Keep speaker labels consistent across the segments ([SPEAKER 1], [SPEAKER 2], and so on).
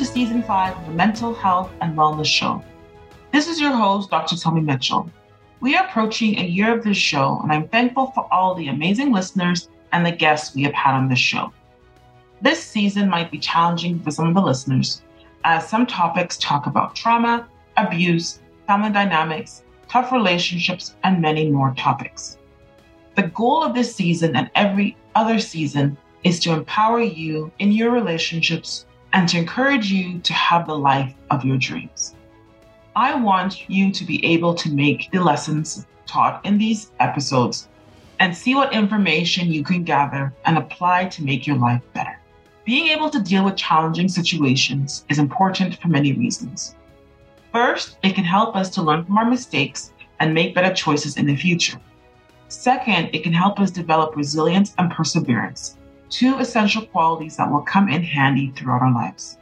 [SPEAKER 1] to season five of the Mental Health and Wellness Show. This is your host, Dr. Tommy Mitchell. We are approaching a year of this show, and I'm thankful for all the amazing listeners and the guests we have had on this show. This season might be challenging for some of the listeners, as some topics talk about trauma, abuse, family dynamics, tough relationships, and many more topics. The goal of this season and every other season is to empower you in your relationships and to encourage you to have the life of your dreams. I want you to be able to make the lessons taught in these episodes and see what information you can gather and apply to make your life better. Being able to deal with challenging situations is important for many reasons. First, it can help us to learn from our mistakes and make better choices in the future. Second, it can help us develop resilience and perseverance two essential qualities that will come in handy throughout our lives.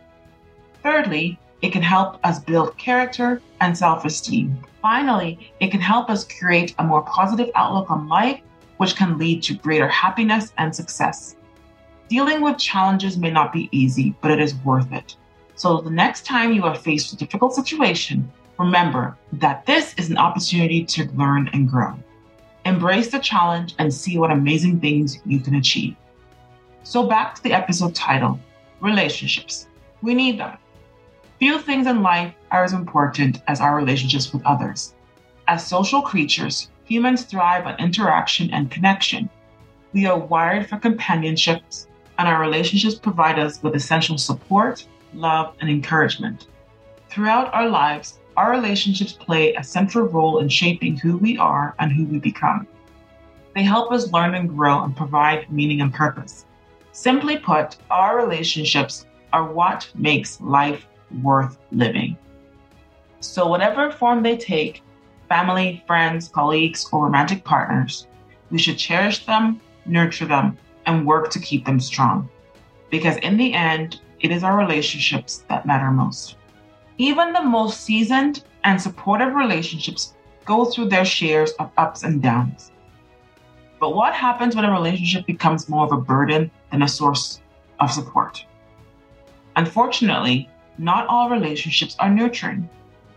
[SPEAKER 1] Thirdly, it can help us build character and self esteem. Finally, it can help us create a more positive outlook on life, which can lead to greater happiness and success. Dealing with challenges may not be easy, but it is worth it. So, the next time you are faced with a difficult situation, remember that this is an opportunity to learn and grow. Embrace the challenge and see what amazing things you can achieve. So, back to the episode title Relationships. We need them. Few things in life are as important as our relationships with others. As social creatures, humans thrive on interaction and connection. We are wired for companionships, and our relationships provide us with essential support, love, and encouragement. Throughout our lives, our relationships play a central role in shaping who we are and who we become. They help us learn and grow and provide meaning and purpose. Simply put, our relationships are what makes life worth living. So, whatever form they take family, friends, colleagues, or romantic partners we should cherish them, nurture them, and work to keep them strong. Because in the end, it is our relationships that matter most. Even the most seasoned and supportive relationships go through their shares of ups and downs. But what happens when a relationship becomes more of a burden than a source of support? Unfortunately, not all relationships are nurturing.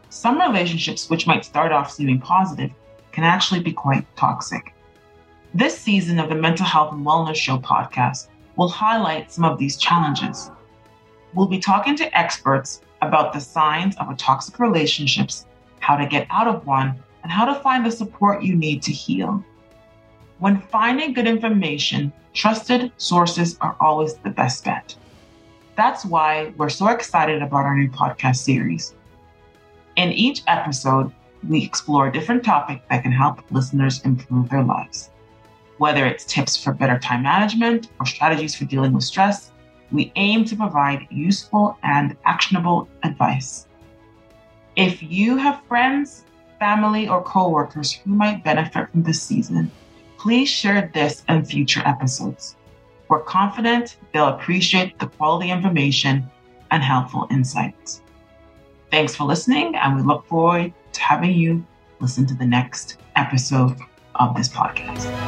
[SPEAKER 1] Some relationships, which might start off seeming positive, can actually be quite toxic. This season of the Mental Health and Wellness Show podcast will highlight some of these challenges. We'll be talking to experts about the signs of a toxic relationships, how to get out of one, and how to find the support you need to heal. When finding good information, trusted sources are always the best bet. That's why we're so excited about our new podcast series. In each episode, we explore a different topic that can help listeners improve their lives. Whether it's tips for better time management or strategies for dealing with stress, we aim to provide useful and actionable advice. If you have friends, family, or coworkers who might benefit from this season, please share this and future episodes. We're confident they'll appreciate the quality information and helpful insights. Thanks for listening, and we look forward to having you listen to the next episode of this podcast.